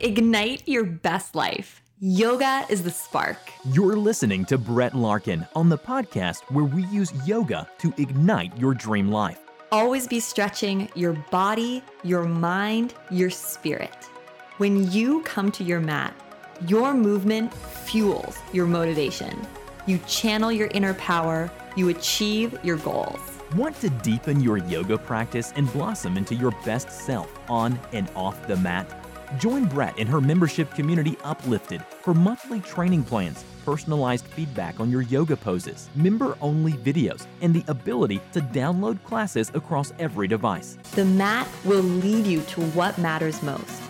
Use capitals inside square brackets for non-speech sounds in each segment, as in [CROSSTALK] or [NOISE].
Ignite your best life. Yoga is the spark. You're listening to Brett Larkin on the podcast where we use yoga to ignite your dream life. Always be stretching your body, your mind, your spirit. When you come to your mat, your movement fuels your motivation. You channel your inner power, you achieve your goals. Want to deepen your yoga practice and blossom into your best self on and off the mat? Join Brett in her membership community Uplifted for monthly training plans, personalized feedback on your yoga poses, member only videos, and the ability to download classes across every device. The mat will lead you to what matters most.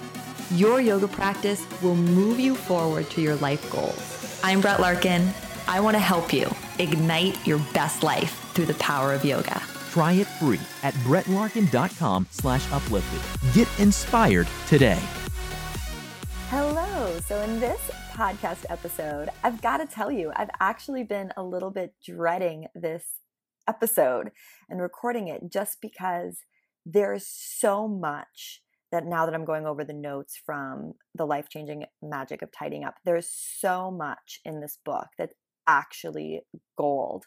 Your yoga practice will move you forward to your life goals. I'm Brett Larkin. I want to help you ignite your best life through the power of yoga. Try it free at brettlarkin.com slash uplifted. Get inspired today. Hello. So, in this podcast episode, I've got to tell you, I've actually been a little bit dreading this episode and recording it just because there's so much that now that I'm going over the notes from the life changing magic of tidying up, there's so much in this book that's actually gold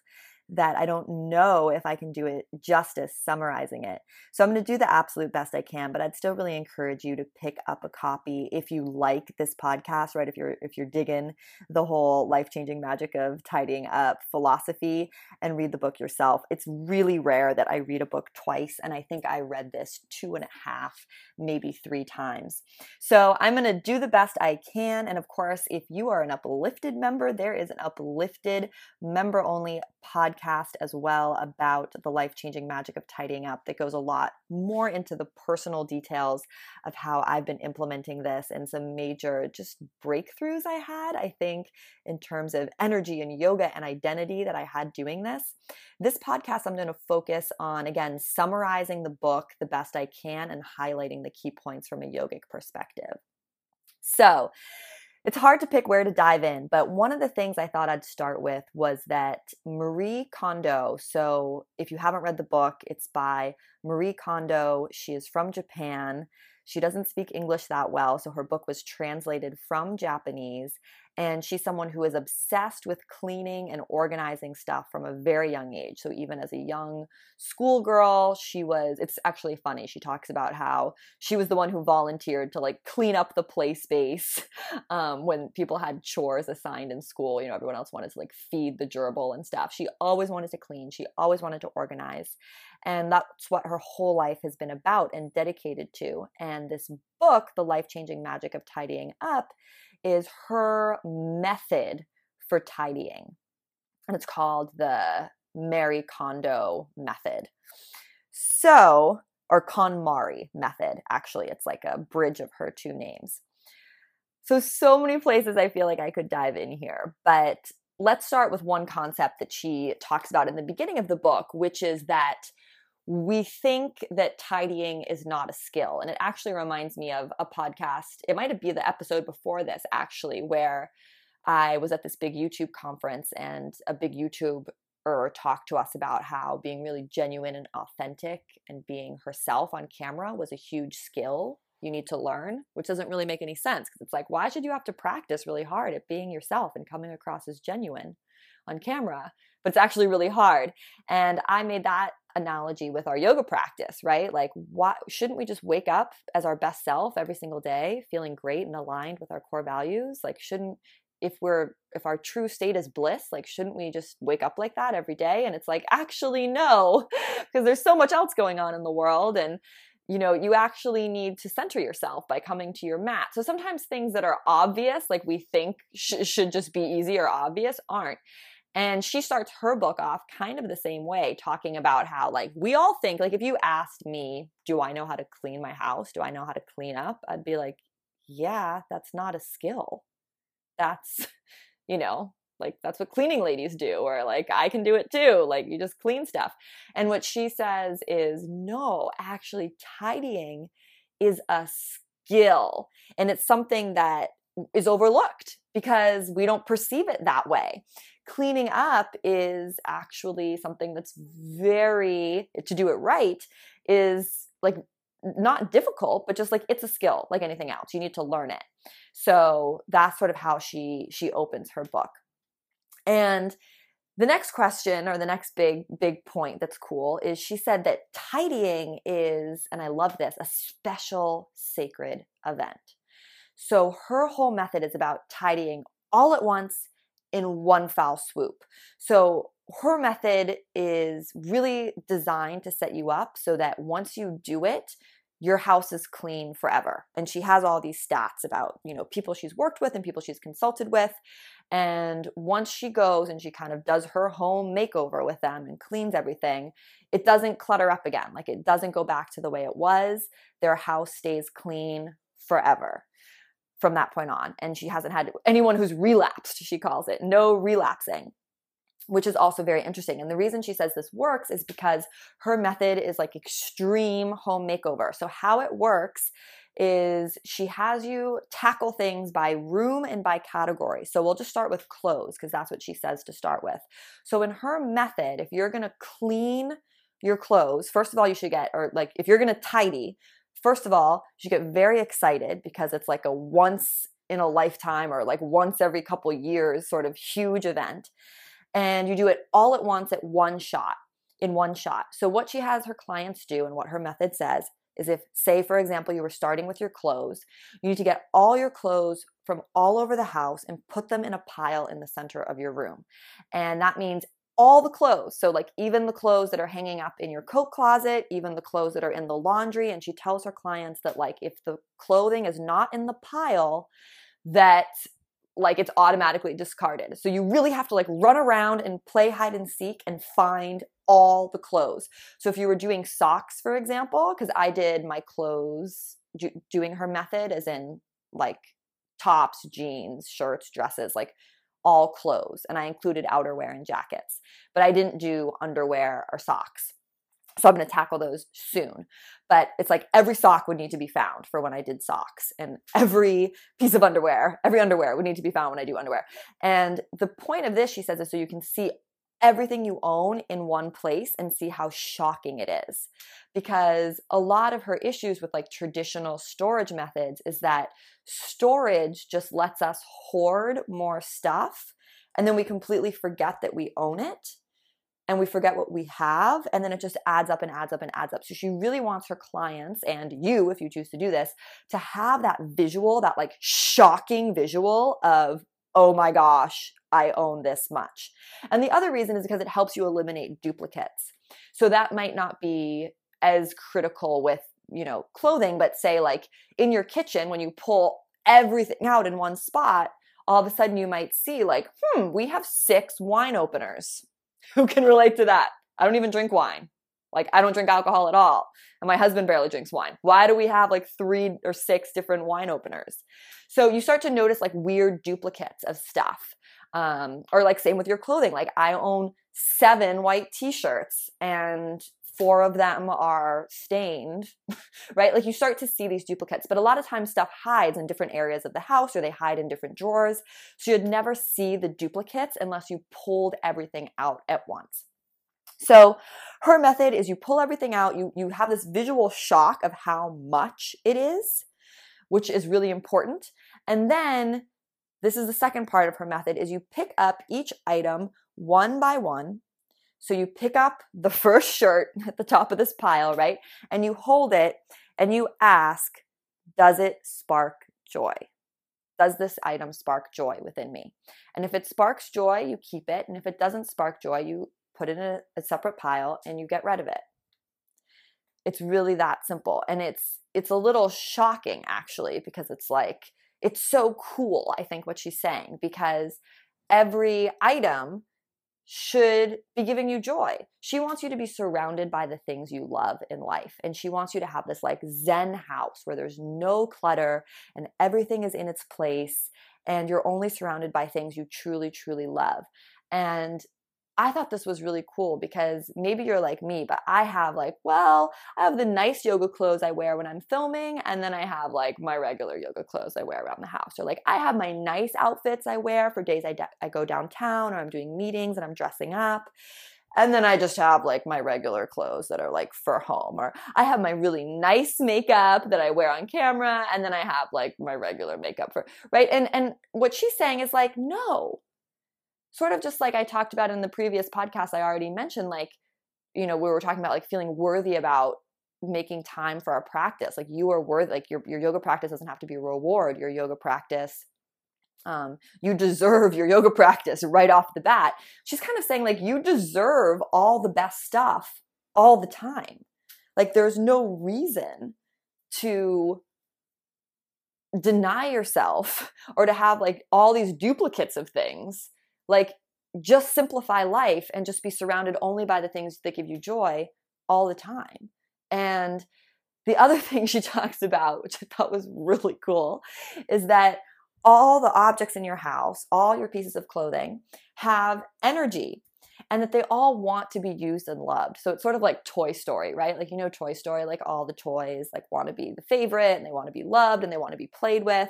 that I don't know if I can do it justice summarizing it. So I'm going to do the absolute best I can, but I'd still really encourage you to pick up a copy if you like this podcast, right? If you're if you're digging the whole life-changing magic of tidying up philosophy and read the book yourself. It's really rare that I read a book twice, and I think I read this two and a half, maybe three times. So I'm going to do the best I can, and of course, if you are an uplifted member, there is an uplifted member only podcast podcast as well about the life changing magic of tidying up that goes a lot more into the personal details of how I've been implementing this and some major just breakthroughs I had, I think, in terms of energy and yoga and identity that I had doing this. This podcast, I'm going to focus on, again, summarizing the book the best I can and highlighting the key points from a yogic perspective. So, it's hard to pick where to dive in, but one of the things I thought I'd start with was that Marie Kondo. So, if you haven't read the book, it's by Marie Kondo. She is from Japan. She doesn't speak English that well, so her book was translated from Japanese. And she's someone who is obsessed with cleaning and organizing stuff from a very young age. So even as a young schoolgirl, she was, it's actually funny. She talks about how she was the one who volunteered to like clean up the play space [LAUGHS] um, when people had chores assigned in school. You know, everyone else wanted to like feed the gerbil and stuff. She always wanted to clean, she always wanted to organize. And that's what her whole life has been about and dedicated to. And this book, The Life Changing Magic of Tidying Up, is her method for tidying. And it's called the Marie Kondo method. So, or KonMari method, actually. It's like a bridge of her two names. So, so many places I feel like I could dive in here, but let's start with one concept that she talks about in the beginning of the book, which is that we think that tidying is not a skill. And it actually reminds me of a podcast. It might have been the episode before this, actually, where I was at this big YouTube conference and a big YouTuber talked to us about how being really genuine and authentic and being herself on camera was a huge skill you need to learn, which doesn't really make any sense because it's like, why should you have to practice really hard at being yourself and coming across as genuine on camera? But it's actually really hard. And I made that analogy with our yoga practice, right? Like, why shouldn't we just wake up as our best self every single day, feeling great and aligned with our core values? Like, shouldn't if we're if our true state is bliss like shouldn't we just wake up like that every day and it's like actually no [LAUGHS] because there's so much else going on in the world and you know you actually need to center yourself by coming to your mat so sometimes things that are obvious like we think sh- should just be easy or obvious aren't and she starts her book off kind of the same way, talking about how, like, we all think, like, if you asked me, do I know how to clean my house? Do I know how to clean up? I'd be like, yeah, that's not a skill. That's, [LAUGHS] you know, like, that's what cleaning ladies do, or like, I can do it too. Like, you just clean stuff. And what she says is, no, actually, tidying is a skill. And it's something that is overlooked because we don't perceive it that way cleaning up is actually something that's very to do it right is like not difficult, but just like it's a skill like anything else. You need to learn it. So that's sort of how she she opens her book. And the next question or the next big big point that's cool is she said that tidying is and I love this, a special sacred event. So her whole method is about tidying all at once in one foul swoop. So her method is really designed to set you up so that once you do it, your house is clean forever. And she has all these stats about, you know, people she's worked with and people she's consulted with. And once she goes and she kind of does her home makeover with them and cleans everything, it doesn't clutter up again. Like it doesn't go back to the way it was. Their house stays clean forever from that point on. And she hasn't had anyone who's relapsed, she calls it, no relapsing which is also very interesting. And the reason she says this works is because her method is like extreme home makeover. So, how it works is she has you tackle things by room and by category. So, we'll just start with clothes because that's what she says to start with. So, in her method, if you're going to clean your clothes, first of all, you should get, or like if you're going to tidy, first of all, you get very excited because it's like a once in a lifetime or like once every couple years sort of huge event and you do it all at once at one shot, in one shot. So, what she has her clients do and what her method says is if, say, for example, you were starting with your clothes, you need to get all your clothes from all over the house and put them in a pile in the center of your room. And that means all the clothes. So, like, even the clothes that are hanging up in your coat closet, even the clothes that are in the laundry. And she tells her clients that, like, if the clothing is not in the pile, that like it's automatically discarded. So you really have to like run around and play hide and seek and find all the clothes. So if you were doing socks, for example, because I did my clothes doing her method, as in like tops, jeans, shirts, dresses, like all clothes. And I included outerwear and jackets, but I didn't do underwear or socks. So I'm going to tackle those soon. But it's like every sock would need to be found for when I did socks, and [LAUGHS] every piece of underwear, every underwear would need to be found when I do underwear. And the point of this, she says, is so you can see everything you own in one place and see how shocking it is. Because a lot of her issues with like traditional storage methods is that storage just lets us hoard more stuff and then we completely forget that we own it and we forget what we have and then it just adds up and adds up and adds up so she really wants her clients and you if you choose to do this to have that visual that like shocking visual of oh my gosh i own this much and the other reason is because it helps you eliminate duplicates so that might not be as critical with you know clothing but say like in your kitchen when you pull everything out in one spot all of a sudden you might see like hmm we have six wine openers [LAUGHS] Who can relate to that? I don't even drink wine. Like, I don't drink alcohol at all. And my husband barely drinks wine. Why do we have like three or six different wine openers? So you start to notice like weird duplicates of stuff. Um, or like, same with your clothing. Like, I own seven white t shirts and four of them are stained, [LAUGHS] right? Like you start to see these duplicates, but a lot of times stuff hides in different areas of the house or they hide in different drawers. So you'd never see the duplicates unless you pulled everything out at once. So her method is you pull everything out, you, you have this visual shock of how much it is, which is really important. And then this is the second part of her method is you pick up each item one by one so you pick up the [LAUGHS] first shirt at the top of this pile, right? And you hold it and you ask, does it spark joy? Does this item spark joy within me? And if it sparks joy, you keep it. And if it doesn't spark joy, you put it in a, a separate pile and you get rid of it. It's really that simple. And it's it's a little shocking actually because it's like it's so cool, I think what she's saying because every item should be giving you joy. She wants you to be surrounded by the things you love in life. And she wants you to have this like Zen house where there's no clutter and everything is in its place and you're only surrounded by things you truly, truly love. And I thought this was really cool because maybe you're like me, but I have like, well, I have the nice yoga clothes I wear when I'm filming, and then I have like my regular yoga clothes I wear around the house. Or like I have my nice outfits I wear for days I, de- I go downtown or I'm doing meetings and I'm dressing up. and then I just have like my regular clothes that are like for home, or I have my really nice makeup that I wear on camera, and then I have like my regular makeup for right. And and what she's saying is like, no, sort of just like I talked about in the previous podcast, I already mentioned, like, you know, we were talking about like feeling worthy about making time for our practice. Like you are worth like your your yoga practice doesn't have to be a reward. Your yoga practice um, you deserve your yoga [LAUGHS] practice right off the bat. She's kind of saying, like, you deserve all the best stuff all the time. Like, there's no reason to deny yourself [LAUGHS] or to have like all these duplicates of things. Like, just simplify life and just be surrounded only by the things that give you joy all the time. And the other [LAUGHS] thing she talks about, which I thought was really cool, is that all the objects in your house, all your pieces of clothing have energy and that they all want to be used and loved. So it's sort of like Toy Story, right? Like, you know, Toy Story, like all the toys like want to be the favorite and they want to be loved and they want to be played with.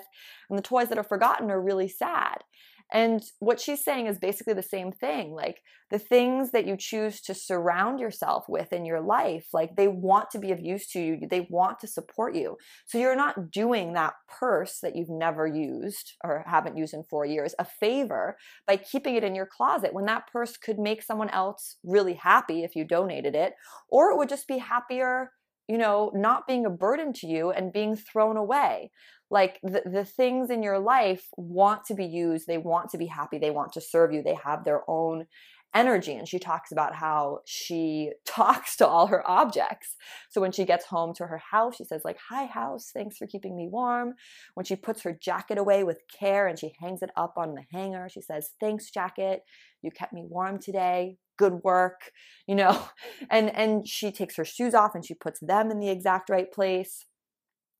And the toys that are forgotten are really sad. And what she's saying is basically the same thing. Like the things that you choose to surround yourself with in your life, like they want to be of use to you, they want to support you. So you're not doing that purse that you've never used or haven't used in four years a favor by keeping it in your closet when that purse could make someone else really happy if you donated it, or it would just be happier you know, not being a burden to you and being thrown away. Like the, the things in your life want to be used they want to be happy they want to serve you they have their own energy. And she talks about how she [LAUGHS] talks to all her objects. So when she gets home to her house she says like hi house thanks for keeping me warm. When she puts her jacket away with care and she hangs it up on the hanger she says thanks jacket you kept me warm today good work you know [LAUGHS] and and she takes her shoes off and she puts them in the exact right place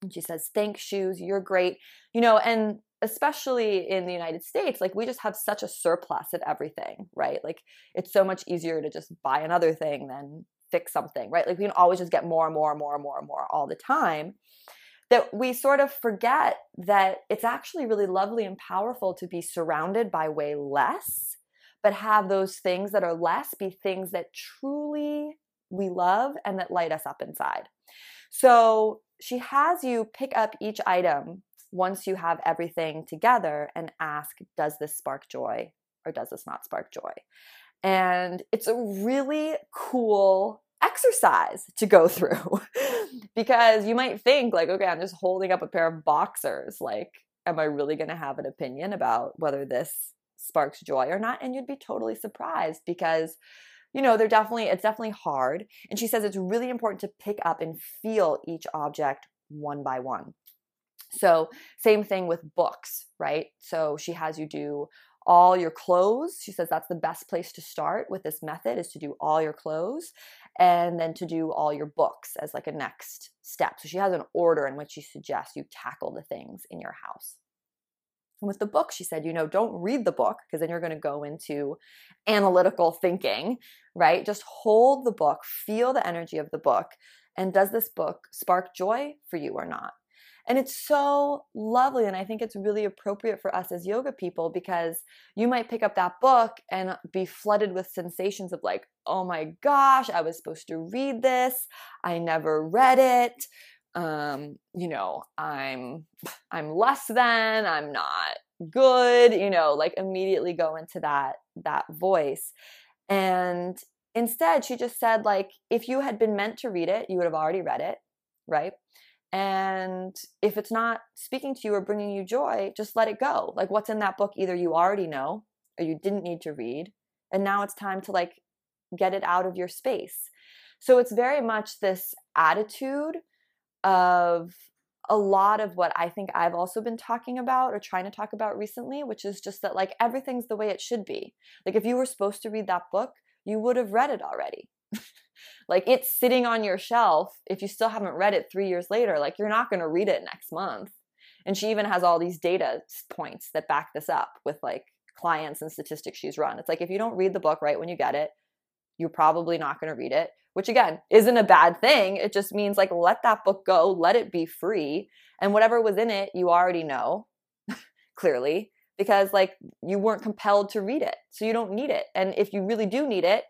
and she says, Thanks, shoes, you're great. You know, and especially in the United States, like we just have such a surplus of everything, right? Like it's so much easier to just buy another thing than fix something, right? Like we can always just get more and more and more and more and more all the time. That we sort of forget that it's actually really lovely and powerful to be surrounded by way less, but have those things that are less be things that truly we love and that light us up inside. So she has you pick up each item once you have everything together and ask, does this spark joy or does this not spark joy? And it's a really cool exercise to go [LAUGHS] through because you might think, like, okay, I'm just holding up a pair of boxers. Like, am I really going to have an opinion about whether this sparks joy or not? And you'd be totally surprised because you know, they're definitely, it's definitely hard. And she says it's really important to pick up and feel each object one by one. So, same thing with books, right? So, she has you do all your clothes. She says that's the best place to start with this method is to do all your clothes and then to do all your books as like a next step. So, she has an order in which she suggests you tackle the things in your house. And with the book, she said, you know, don't read the book because then you're going to go into analytical thinking, right? Just hold the book, feel the energy of the book. And does this book spark joy for you or not? And it's so lovely. And I think it's really appropriate for us as yoga people because you might pick up that book and be flooded with sensations of like, oh my gosh, I was supposed to read this. I never read it um you know i'm i'm less than i'm not good you know like immediately go into that that voice. And instead she just said like if you had been meant to read it you would have already read it right? And if it's not speaking to you or bringing you joy just let it go. Like what's in that book either you already know or you didn't need to read and now it's time to like get it out of your space. So it's very much this attitude of a lot of what I think I've also been talking about or trying to talk about recently, which is just that like everything's the way it should be. Like if you were supposed to read that book, you would have read it already. [LAUGHS] like it's sitting on your shelf. If you still haven't read it three years later, like you're not going to read it next month. And she even has all these data points that back this up with like clients and statistics she's run. It's like if you don't read the book right when you get it, you're probably not going to read it which again isn't a bad thing. It just means like let that book go, let it be free. And whatever was in it, you already know [LAUGHS] clearly because like you weren't compelled to read it. So you don't need it. And if you really do need it,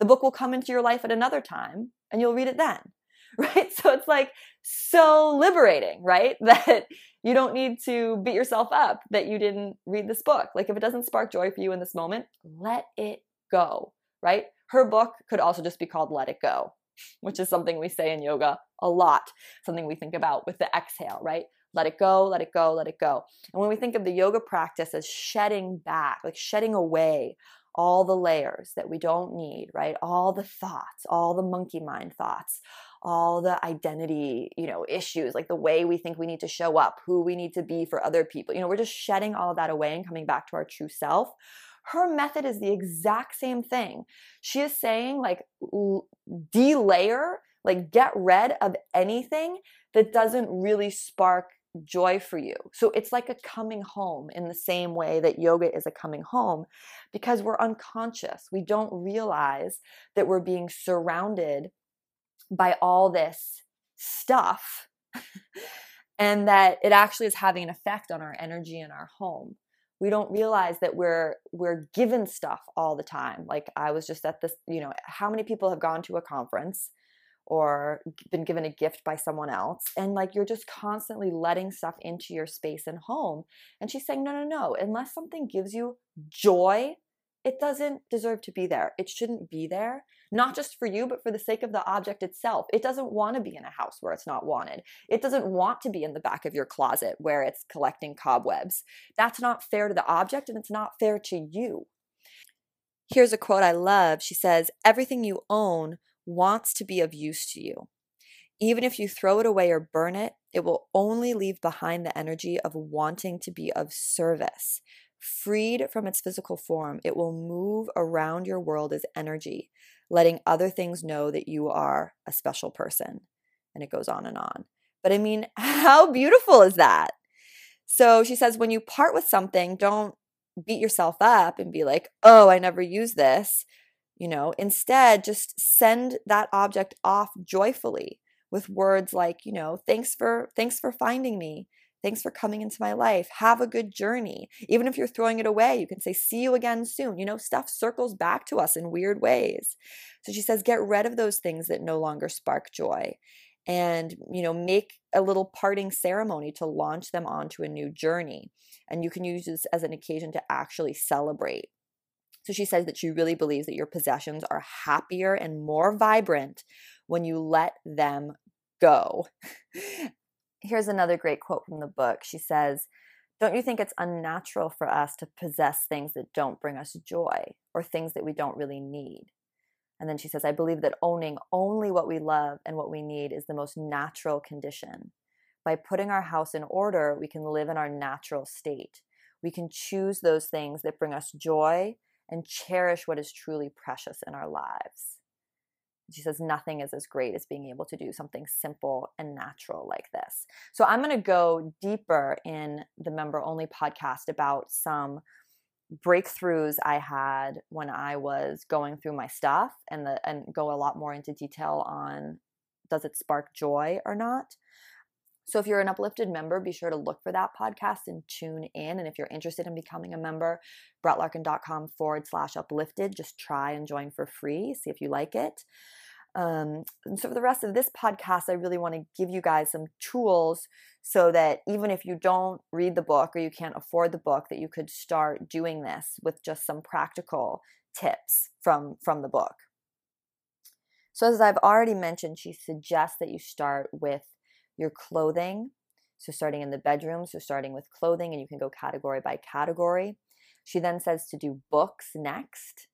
The book will come into your life at another time and you'll read it then. [LAUGHS] Right? So it's like so liberating, right? [LAUGHS] That you don't need to beat yourself up that you didn't read this book. Like if it doesn't spark joy for you in this moment, let it go, right? Her book could also just be called Let It Go, which is something we say in yoga a lot, something we think about with the exhale, right? Let it go, let it go, let it go. And when we think of the yoga practice as shedding back, like shedding away all the layers that we don't need, right? All the thoughts, all the monkey mind thoughts, all the identity, you know, issues, like the way we think we need to show up, who we need to be for other people. You know, we're just shedding all of that away and coming back to our true self. Her method is the exact same thing. She is saying, like, delayer, like, get rid of anything that doesn't really spark joy for you. So it's like a coming home in the same way that yoga is a coming home because we're unconscious. We don't realize that we're being surrounded by all this stuff [LAUGHS] and that it actually is having an effect on our energy in our home we don't realize that we're we're given stuff all the time. Like i was just at this you know how many people have gone to a conference or been given a gift by someone else? And like you're just constantly letting stuff into your space and home. And she's saying no no no. Unless something gives you joy it doesn't deserve to be there it shouldn't be there not just for you but for the sake of the object itself it doesn't want to be in a house where it's not wanted it doesn't want to be in the back of your closet where it's collecting cobwebs that's not fair to the object and it's not fair to you Here's a quote I love. She says, Everything you own wants to be of use to you. Even if you throw it away or burn it, it will only leave behind the energy of wanting to be of service. Freed from its physical form, it will move around your world as energy, letting other things know that you are a special person. And it goes on and on. But I mean, [LAUGHS] how beautiful is that? So she says, when you part with something, don't beat yourself up and be like, oh, I never use this you know instead just send that object off joyfully with words like you know thanks for thanks for finding me thanks for coming into my life. Have a good journey. Even if you're throwing it away you can say see you again soon. You know stuff circles back to us in weird ways. So she says get rid of those things that no longer spark joy and you know make a little parting ceremony to launch them onto a new journey. And you can use this as an occasion to actually celebrate. So she says that she really believes that your possessions are happier and more vibrant when you let them go. Here's another great quote from the book. She says, Don't you think it's unnatural for us to possess things that don't bring us joy or things that we don't really need? And then she says, I believe that owning only what we love and what we need is the most natural condition. By putting our house in order, we can live in our natural state. We can choose those things that bring us joy and cherish what is truly precious in our lives. She says nothing is as great as being able to do something simple and natural like this. So I'm going to go deeper in the member only podcast about some breakthroughs I had when I was going through my stuff and the and go a lot more into detail on does it spark joy or not. So if you're an uplifted member, be sure to look for that podcast and tune in. And if you're interested in becoming a member, brettlarkin.com forward slash uplifted. Just try and join for free. See if you like it. Um, and so for the rest of this podcast, I really want to give you guys some tools so that even if you don't read the book or you can't afford the book, that you could start doing this with just some practical tips from from the book. So as I've already mentioned, she suggests that you start with your clothing. So, starting in the bedroom, so starting with clothing, and you can go category by category. She then says to do books next.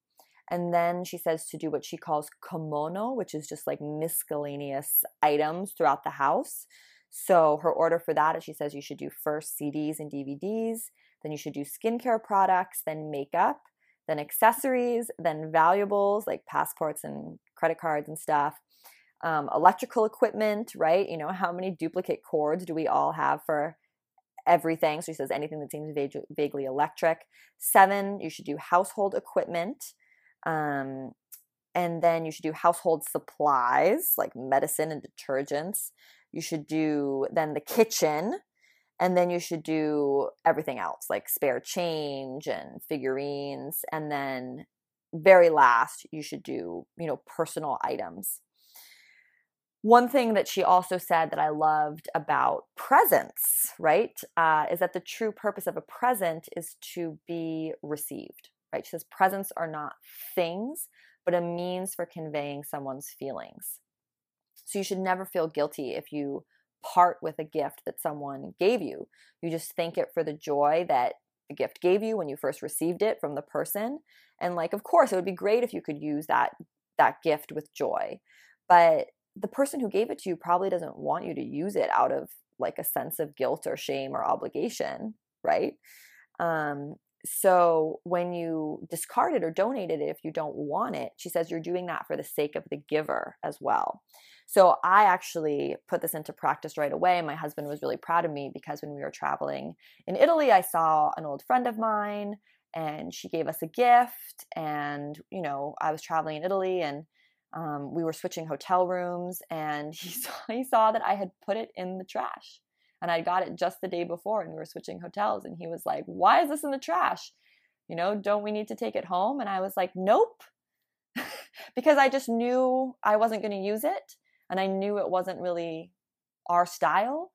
And then she says to do what she calls komono, which is just like miscellaneous items throughout the house. So her order for that is she says you should do first CDs and DVDs, then you should do skincare products, then makeup, then accessories, then valuables like passports and credit cards and stuff, um, electrical equipment, right? You know, how many duplicate cords do we all have for everything? So he says anything that seems vague, vaguely electric. Seven, you should do household equipment. Um, and then you should do household supplies like medicine and detergents. You should do then the kitchen, and then you should do everything else like spare change and figurines and then very last, you should do, you know, personal items. One thing that she also said that I loved about presents, right, uh, is that the true purpose of a present is to be received, right? She says presents are not things, but a means for conveying someone's feelings. So you should never feel guilty if you part with a gift that someone gave you. You just thank it for the joy that the gift gave you when you first received it from the person. And like of course it would be great if you could use that that gift with joy. But the person who gave it to you probably doesn't want you to use it out of like a sense of guilt or shame or obligation, right? Um, so when you discard it or donate it if you don't want it, she says you're doing that for the sake of the giver as well. So I actually put this into practice right away. My husband was really proud of me because when we were traveling in Italy, I saw an old friend of mine and she gave us a gift. And, you know, I was traveling in Italy and um, we were switching hotel rooms and [LAUGHS] he saw, he saw that I had put it in the trash and I got it just the day before and we were switching hotels and he was like, "Why is this in the trash? You know, don't we need to take it home?" And I was like, "Nope." [LAUGHS] because I just knew I wasn't going to use it and I knew it wasn't really our style.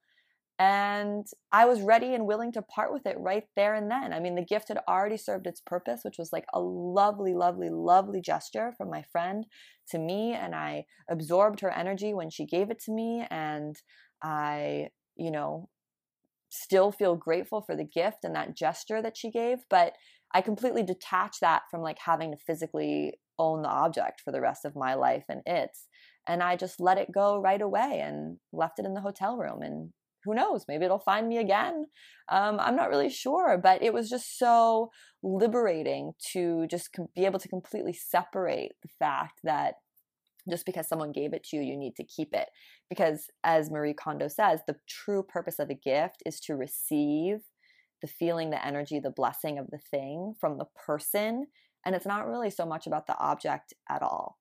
And I was ready and willing to part with it right there and then. I mean, the gift had already served its purpose, which was like a lovely, lovely, lovely gesture from my friend to me. And I absorbed her energy when she gave it to me. And I you know, still feel grateful for the gift and that gesture that she gave, but I completely detach that from like having to physically own the object for the rest of my life and its. And I just let it go right away and left it in the hotel room. And who knows, maybe it'll find me again. Um, I'm not really sure, but it was just so liberating to just com- be able to completely separate the fact that just because someone gave it to you, you need to keep it. Because as Marie Kondo says, the true purpose of a gift is to receive the feeling, the energy, the blessing of the thing from the person. And it's not really so much about the object at all.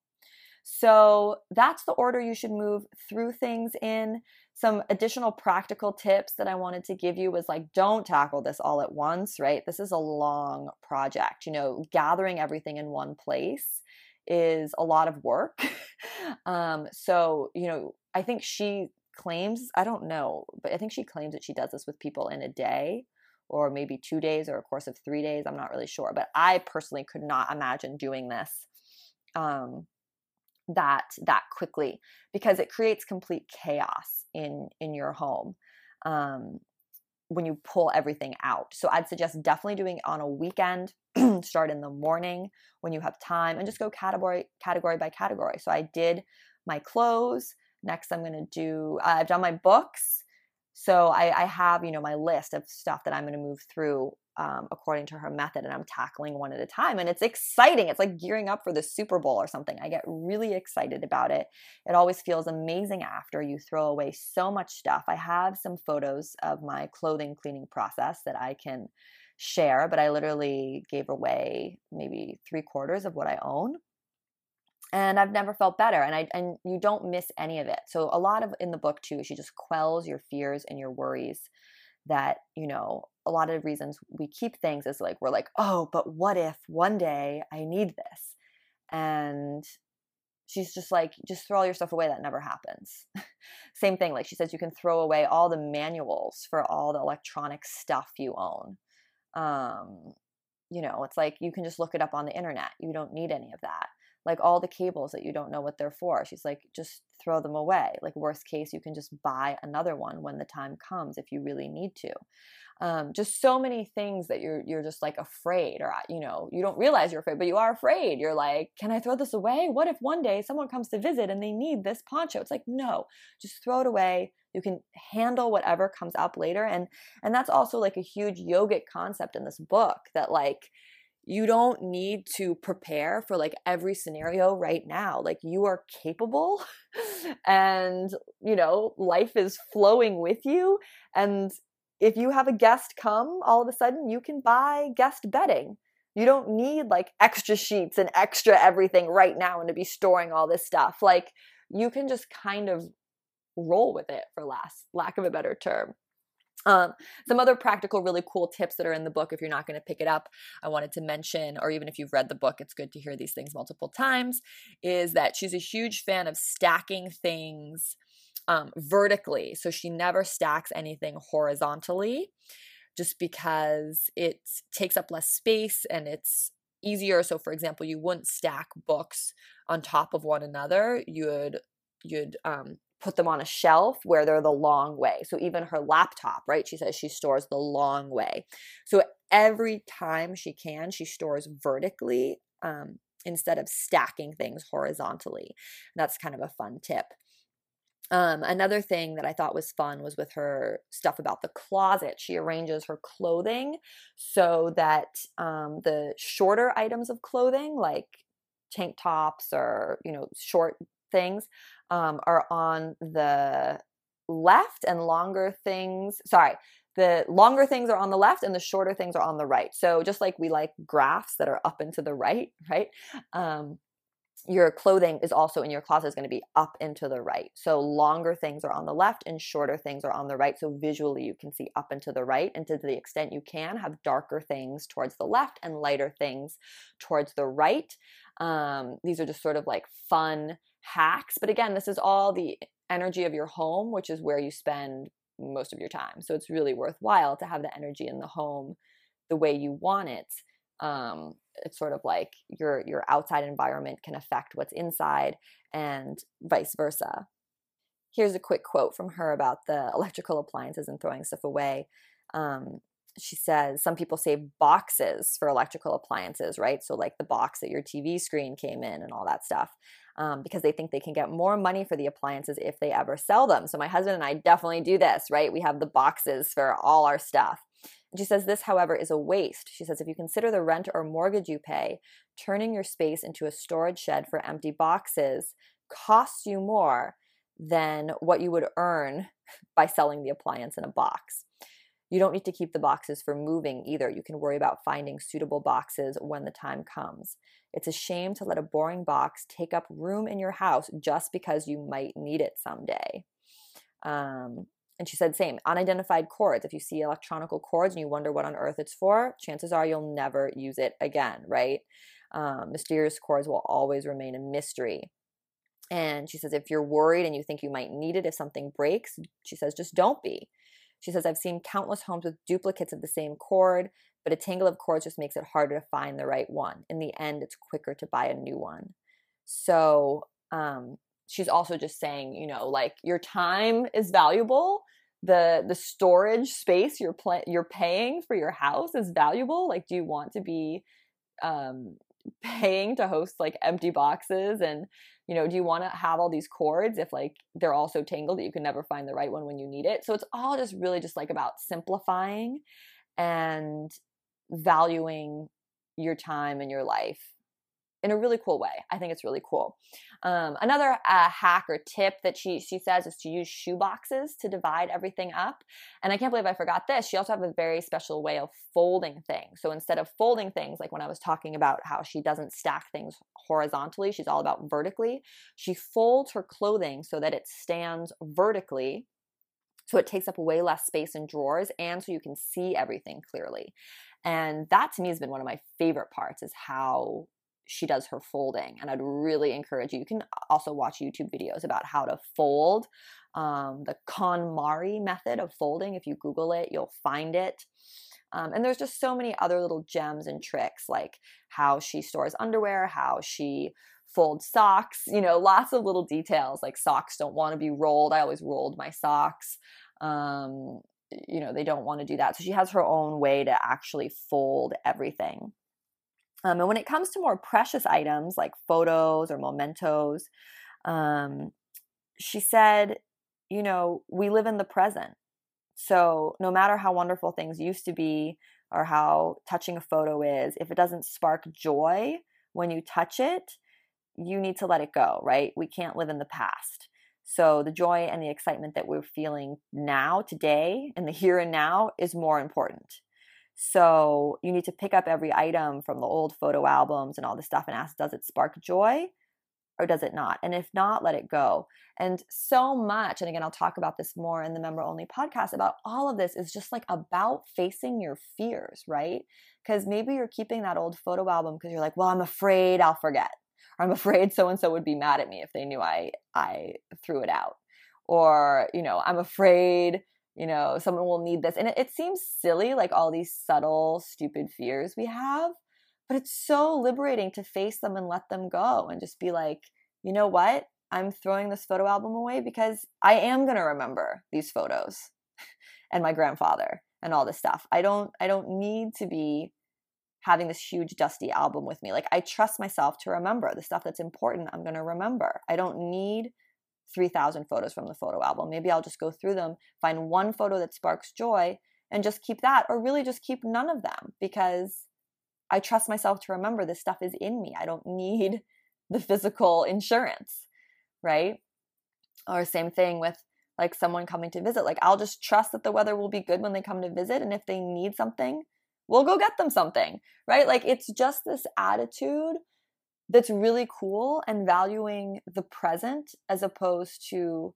So that's the order you should move through things in. Some additional practical tips that I wanted to give you was like, don't tackle this all at once, right? This is a long project, you know, gathering everything in one place is a lot of work. [LAUGHS] um, so, you know, I think she claims, I don't know, but I think she claims that she does this with people in a day or maybe two days or a course of three days. I'm not really sure. But I personally could not imagine doing this um, that that quickly because it creates complete chaos in in your home. Um, when you pull everything out. So I'd suggest definitely doing it on a weekend. [CLEARS THROAT] Start in the morning when you have time and just go category category by category. So I did my clothes. Next, I'm going to do. I've done my books. So I, I have you know my list of stuff that I'm going to move through um, according to her method and i'm tackling one at a time and it's exciting. It's like gearing up for the super bowl or something. I get really excited about it. It always feels amazing after you throw away so much stuff. I have some photos of my clothing cleaning process that i can share but i literally gave away maybe three quarters of what i own and I've never felt better and I and you don't miss any of it. So a lot of in the book too, she just quells your fears and your worries that, you know, a lot of reasons we keep things is like we're like, oh, but what if one day I need this? And she's just like, just throw all your stuff away. That never happens. [LAUGHS] Same thing. Like she says, you can throw away all the manuals for all the electronic stuff you own. Um, you know, it's like you can just look it up on the internet. You don't need any of that like all the cables that you don't know what they're for. She's like, just throw them away. Like, worst case, you can just buy another one when the time comes if you really need to. Um, just so many things that you're you're just like afraid, or you know, you don't realize you're afraid, but you are afraid. You're like, can I throw this away? What if one day someone comes to visit and they need this poncho? It's like, no, just throw it away. You can handle whatever comes up later, and and that's also like a huge yogic concept in this book that like you don't need to prepare for like every scenario right now like you are capable [LAUGHS] and you know life is flowing with you and if you have a guest come all of a sudden you can buy guest bedding. You don't need like extra sheets and extra everything right now and to be storing all this stuff. Like you can just kind of roll with it for last lack of a better term Um, some other practical, really cool tips that are in the book. If you're not going to pick it up, I wanted to mention, or even if you've read the book, it's good to hear these things multiple times. Is that she's a huge fan of stacking things um, vertically. So she never stacks anything horizontally just because it takes up less space and it's easier. So, for example, you wouldn't stack books on top of one another. You'd you'd um, put them on a shelf where they're the long way. So even her laptop, right? She says she stores the long way. So every time she can, she stores vertically um, instead of stacking things horizontally. And that's kind of a fun tip. Um, another thing that I thought was fun was with her stuff about the closet. She arranges her clothing so that um, the shorter items of clothing, like tank tops or you know short things, um, are on the left, and longer things. Sorry, the longer things are on the left and the shorter things are on the right. So just like we like graphs that are up and to the right, [LAUGHS] right? Um, your clothing is also in your closet is going to be up and to the right. So longer things are on the left and shorter things are on the right. So visually you can see up and to the right. And to the extent you can, have darker things towards the left and lighter things towards the right. Um, these are just sort of like fun hacks. But again, this is all the energy of your home, which is where you spend most of your time. So it's really worthwhile to have the energy in the home the way you want it. Um, it's sort of like your your outside environment can affect what's inside and vice versa. Here's a quick quote from her about the electrical appliances and throwing stuff away. Um, she says some people save boxes for electrical appliances right? So like the box that your tv screen came in and all that stuff um, because they think they can get more money for the appliances if they ever sell them. So my husband and i definitely do this right? We have the boxes for all our stuff she says this, however, is a waste. She says if you consider the rent or mortgage you pay, turning your space into a storage shed for empty boxes costs you more than what you would earn by selling the appliance in a box. You don't need to keep the boxes for moving either. You can worry about finding suitable boxes when the time comes. It's a shame to let a boring box take up room in your house just because you might need it someday. Um, and she said, same, unidentified cords. If you see electronical cords and you wonder what on earth it's for, chances are you'll never use it again, right? Um, mysterious cords will always remain a mystery. And she says, if you're worried and you think you might need it if something breaks, she says, just don't be. She says, I've seen countless homes with duplicates of the same cord, but a tangle of cords just makes it harder to find the right one. In the end, it's quicker to buy a new one. So, um, she's also just saying, you know, like your time is valuable. The the storage space you're pl- you're paying for your house is valuable. Like, do you want to be um, [LAUGHS] paying to host like empty boxes and you know do you want to have all these cords if like they're all so tangled that you can never find the right one when you need it so it's all just really just like about simplifying and valuing your time and your life in a really cool way. I think it's really cool. Um, another uh, hack or tip that she she says is to use shoe boxes to divide everything up. And I can't believe I forgot this. She also has a very special way of folding things. So instead of folding things, like when I was talking about how she doesn't stack things horizontally, she's all about vertically. She folds her clothing so that it stands vertically so it takes up way less space in drawers and so you can see everything clearly and that to me has been one of my favorite parts is how she does her folding. And I'd really encourage you. You can also watch YouTube videos about how to fold. Um, the KonMari method of folding. If you Google it, you'll find it. Um, and there's just so many other little gems and tricks, like how she stores underwear, how she folds socks, you know, lots of little details like socks don't want to be rolled. I always rolled my socks. Um, you know, they don't want to do that. So she has her own way to actually fold everything. Um, and when it comes to more precious items like photos or mementos, um, she said, you know, we live in the present. So no matter how wonderful things used to be or how touching a photo is, if it doesn't spark joy when you touch it, you need to let it go, right? We can't live in the past. So the joy and the excitement that we're feeling now, today, in the here and now is more important. So you need to pick up every item from the old photo albums and all this stuff and ask, does it spark joy? or does it not? And if not, let it go. And so much, and again, I'll talk about this more in the member only podcast about all of this is just like about facing your fears, right? Because maybe you're keeping that old photo album because you're like, well, I'm afraid I'll forget. Or I'm afraid so and so would be mad at me if they knew I I threw it out. Or, you know, I'm afraid, you know, someone will need this. And it, it seems silly, like all these subtle, stupid fears we have but it's so liberating to face them and let them go and just be like, you know what? I'm throwing this photo album away because I am going to remember these photos [LAUGHS] and my grandfather and all this stuff. I don't I don't need to be having this huge dusty album with me. Like I trust myself to remember the stuff that's important I'm going to remember. I don't need 3000 photos from the photo album. Maybe I'll just go through them, find one photo that sparks joy and just keep that or really just keep none of them because I trust myself to remember this stuff is in me. I don't need [LAUGHS] the physical insurance, right? Or same thing with like someone coming to visit. Like I'll just trust that the weather will be good when they come to visit and if they need something, we'll go get them something, right? Like it's just this attitude that's really cool and valuing the present as opposed to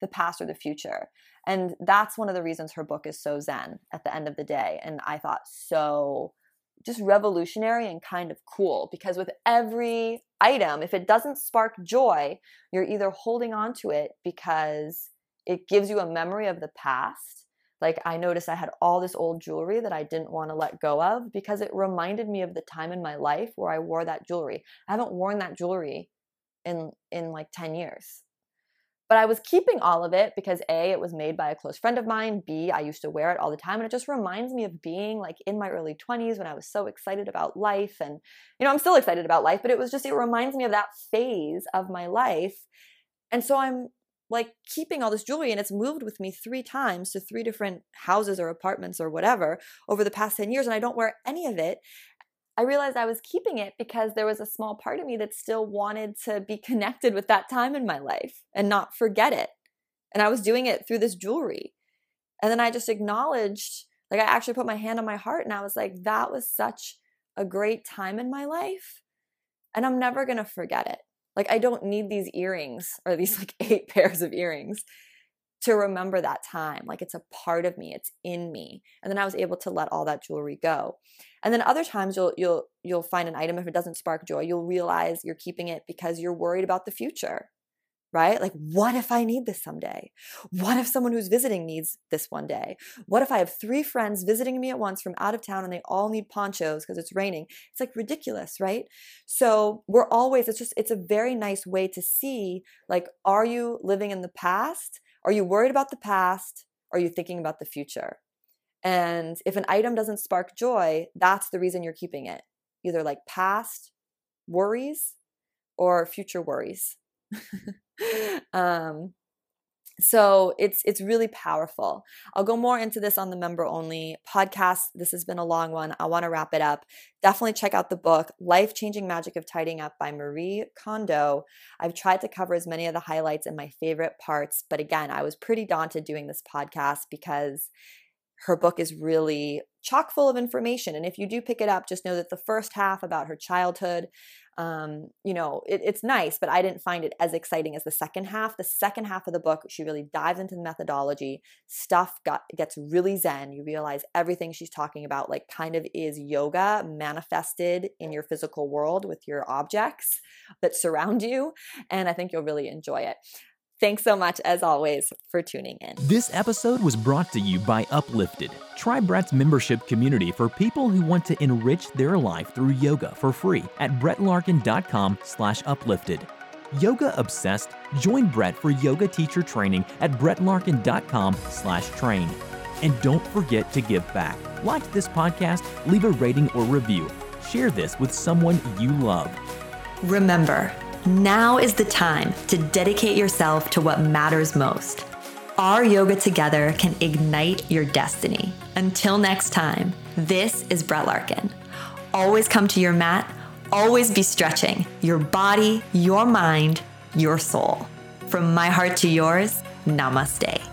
the past or the future. And that's one of the reasons her book is so zen at the end of the day. And I thought so just revolutionary and kind of cool because with every item, if it doesn't spark joy, you're either holding on to it because it gives you a memory of the past. Like I noticed I had all this old jewelry that I didn't want to let go of because it reminded me of the time in my life where I wore that jewelry. I haven't worn that jewelry in in like 10 years. But I was keeping all of it because A, it was made by a close friend of mine. B, I used to wear it all the time. And it just reminds me of being like in my early 20s when I was so excited about life. And, you know, I'm still excited about life, but it was just, it reminds me of that phase of my life. And so I'm like keeping all this jewelry and it's moved with me three times to three different houses or apartments or whatever over the past 10 years and I don't wear any of it. I realized I was keeping it because there was a small part of me that still wanted to be connected with that time in my life and not forget it. And I was doing it through this jewelry. And then I just acknowledged, like, I actually put my hand on my heart and I was like, that was such a great time in my life. And I'm never going to forget it. Like, I don't need these earrings or these [LAUGHS] like eight pairs of earrings to remember that time. Like it's a part of me, it's in me. And then I was able to let all that jewelry go. And then other times you'll you'll you'll find an item if it doesn't spark joy, you'll realize you're keeping it because you're worried about the future. Right? Like what if I need this someday? What if someone who's visiting needs this one day? What if I have three friends visiting me at once from out of town and they all need ponchos because it's raining? It's like ridiculous, right? So, we're always it's just it's a very nice way to see like are you living in the past? Are you worried about the past? Are you thinking about the future? And if an item doesn't spark joy, that's the reason you're keeping it. Either like past worries or future worries. [LAUGHS] um, so it's it's really powerful. I'll go more into this on the member only podcast. This has been a long one. I want to wrap it up. Definitely check out the book life changing magic of tidying up by marie kondo. I've tried to cover as many of the highlights and my favorite parts but again i was pretty daunted doing this podcast because her book is really chock full of information. And if you do pick it up, just know that the first half about her childhood, um, you know, it, it's nice, but I didn't find it as exciting as the second half. The second half of the book, she really dives into the methodology. Stuff got gets really zen. You realize everything she's talking about, like, kind of is yoga manifested in your physical world with your objects that surround [LAUGHS] you. And I think you'll really enjoy it. Thanks so much, as always, for tuning in. This episode was brought to you by Uplifted. Try Brett's membership community for people who want to enrich their life through yoga for free at brettlarkin.com slash uplifted. Yoga obsessed? Join Brett for yoga teacher training at brettlarkin.com slash train. And don't forget to give back. Like this podcast, leave a rating or review. Share this with someone you love. Remember, now is the time to dedicate yourself to what matters most. Our yoga together can ignite your destiny. Until next time, this is Brett Larkin. Always come to your mat, always be stretching your body, your mind, your soul. From my heart to yours, namaste.